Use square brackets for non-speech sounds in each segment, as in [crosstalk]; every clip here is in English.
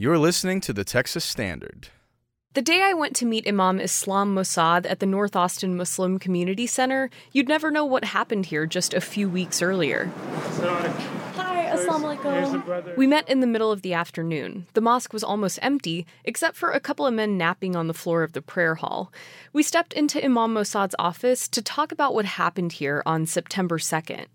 You're listening to the Texas Standard. The day I went to meet Imam Islam Mossaad at the North Austin Muslim Community Center, you'd never know what happened here just a few weeks earlier. Hi, assalamu alaikum. We met in the middle of the afternoon. The mosque was almost empty, except for a couple of men napping on the floor of the prayer hall. We stepped into Imam Mossaad's office to talk about what happened here on September 2nd.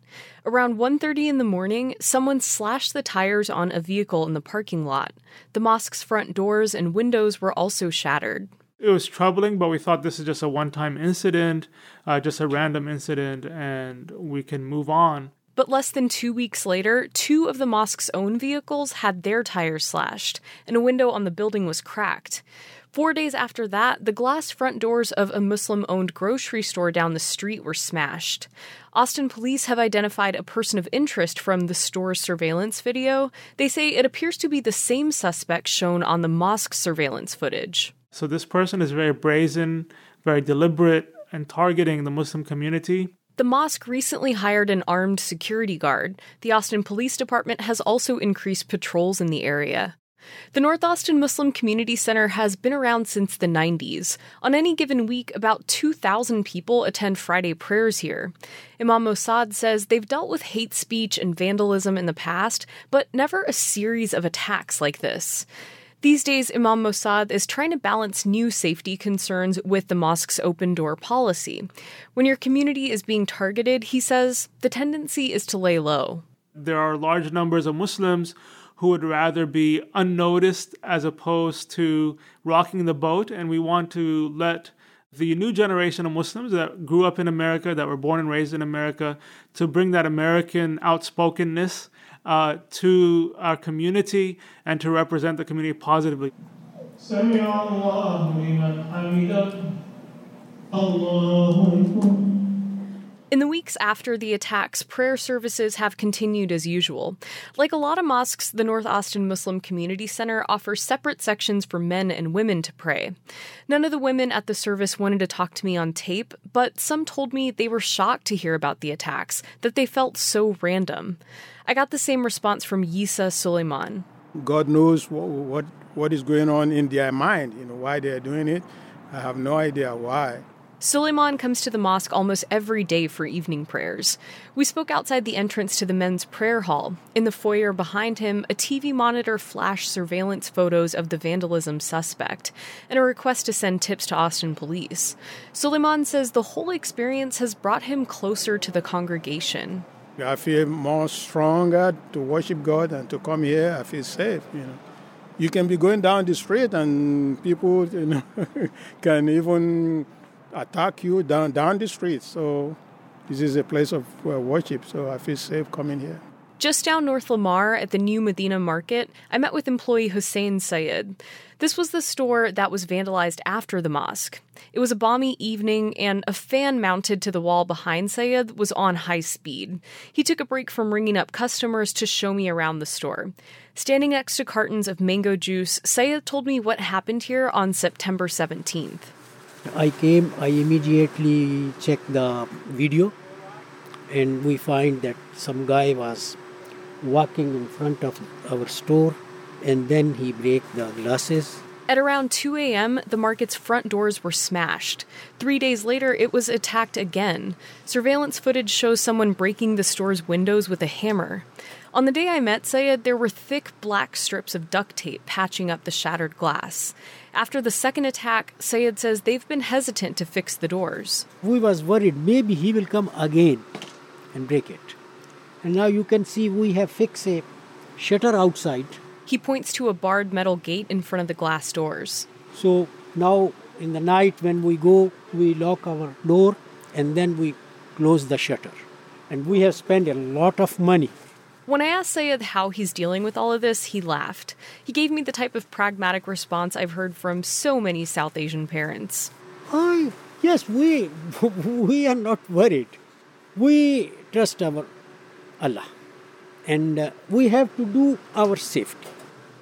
Around 1:30 in the morning, someone slashed the tires on a vehicle in the parking lot. The mosque's front doors and windows were also shattered. It was troubling, but we thought this is just a one-time incident, uh, just a random incident, and we can move on. But less than two weeks later, two of the mosque's own vehicles had their tires slashed, and a window on the building was cracked. Four days after that, the glass front doors of a Muslim owned grocery store down the street were smashed. Austin police have identified a person of interest from the store's surveillance video. They say it appears to be the same suspect shown on the mosque surveillance footage. So this person is very brazen, very deliberate, and targeting the Muslim community. The mosque recently hired an armed security guard. The Austin Police Department has also increased patrols in the area. The North Austin Muslim Community Center has been around since the 90s. On any given week, about 2,000 people attend Friday prayers here. Imam Mossaad says they've dealt with hate speech and vandalism in the past, but never a series of attacks like this. These days, Imam Mossaad is trying to balance new safety concerns with the mosque's open door policy. When your community is being targeted, he says the tendency is to lay low. There are large numbers of Muslims who would rather be unnoticed as opposed to rocking the boat, and we want to let the new generation of Muslims that grew up in America, that were born and raised in America, to bring that American outspokenness uh, to our community and to represent the community positively. In the weeks after the attacks, prayer services have continued as usual. Like a lot of mosques, the North Austin Muslim Community Center offers separate sections for men and women to pray. None of the women at the service wanted to talk to me on tape, but some told me they were shocked to hear about the attacks, that they felt so random. I got the same response from Yisa Suleiman. God knows what, what, what is going on in their mind, you know, why they're doing it. I have no idea why. Suleiman comes to the mosque almost every day for evening prayers. We spoke outside the entrance to the men's prayer hall. In the foyer behind him, a TV monitor flashed surveillance photos of the vandalism suspect and a request to send tips to Austin police. Suleiman says the whole experience has brought him closer to the congregation. I feel more stronger to worship God and to come here. I feel safe, you know. You can be going down the street and people you know, [laughs] can even attack you down down the street. So this is a place of uh, worship. So I feel safe coming here. Just down North Lamar at the new Medina Market, I met with employee Hussein Sayed. This was the store that was vandalized after the mosque. It was a balmy evening, and a fan mounted to the wall behind Sayed was on high speed. He took a break from ringing up customers to show me around the store. Standing next to cartons of mango juice, Sayed told me what happened here on September 17th. I came, I immediately checked the video, and we find that some guy was walking in front of our store, and then he break the glasses. At around 2 a.m., the market's front doors were smashed. Three days later, it was attacked again. Surveillance footage shows someone breaking the store's windows with a hammer. On the day I met Sayed, there were thick black strips of duct tape patching up the shattered glass. After the second attack, Sayed says they've been hesitant to fix the doors. We was worried maybe he will come again and break it. And now you can see we have fixed a shutter outside. He points to a barred metal gate in front of the glass doors. So now in the night when we go, we lock our door and then we close the shutter. And we have spent a lot of money when I asked Sayed how he's dealing with all of this, he laughed. He gave me the type of pragmatic response I've heard from so many South Asian parents. Oh, yes, we [laughs] we are not worried. We trust our Allah, and uh, we have to do our safety.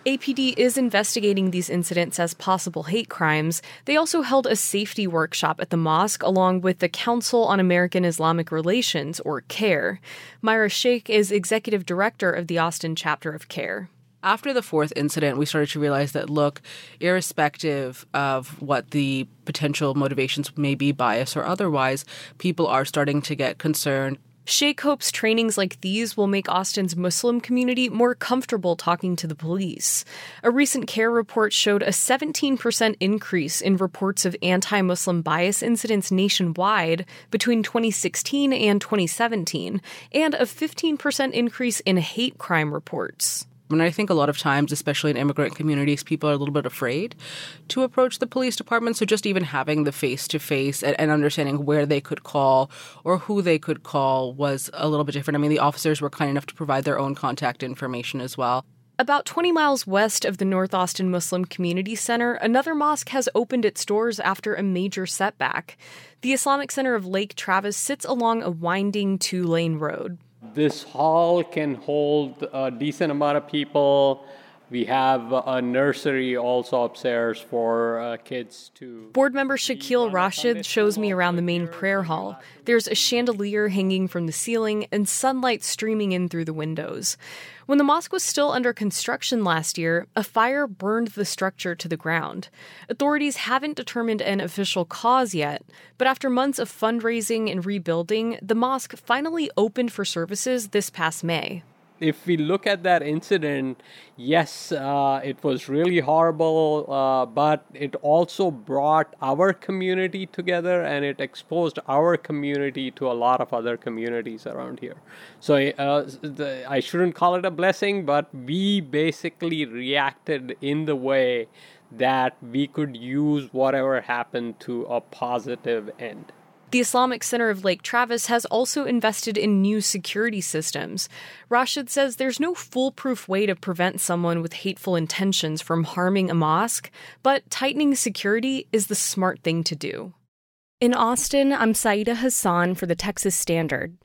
APD is investigating these incidents as possible hate crimes. They also held a safety workshop at the mosque along with the Council on American Islamic Relations, or CAIR. Myra Sheikh is executive director of the Austin chapter of CAIR. After the fourth incident, we started to realize that, look, irrespective of what the potential motivations may be, bias or otherwise, people are starting to get concerned. Sheikh hopes trainings like these will make Austin's Muslim community more comfortable talking to the police. A recent CAIR report showed a 17% increase in reports of anti Muslim bias incidents nationwide between 2016 and 2017, and a 15% increase in hate crime reports. And I think a lot of times, especially in immigrant communities, people are a little bit afraid to approach the police department. So just even having the face to face and understanding where they could call or who they could call was a little bit different. I mean, the officers were kind enough to provide their own contact information as well. About 20 miles west of the North Austin Muslim Community Center, another mosque has opened its doors after a major setback. The Islamic Center of Lake Travis sits along a winding two lane road this hall can hold a decent amount of people. We have a nursery also upstairs for uh, kids to. Board member Shakil Rashid shows me around the main prayer hall. There's a chandelier hanging from the ceiling and sunlight streaming in through the windows. When the mosque was still under construction last year, a fire burned the structure to the ground. Authorities haven't determined an official cause yet, but after months of fundraising and rebuilding, the mosque finally opened for services this past May if we look at that incident, yes, uh, it was really horrible, uh, but it also brought our community together and it exposed our community to a lot of other communities around here. So uh, the, I shouldn't call it a blessing, but we basically reacted in the way that we could use whatever happened to a positive end. The Islamic Center of Lake Travis has also invested in new security systems. Rashid says there's no foolproof way to prevent someone with hateful intentions from harming a mosque, but tightening security is the smart thing to do. In Austin, I'm Syeda Hasan for the Texas Standard.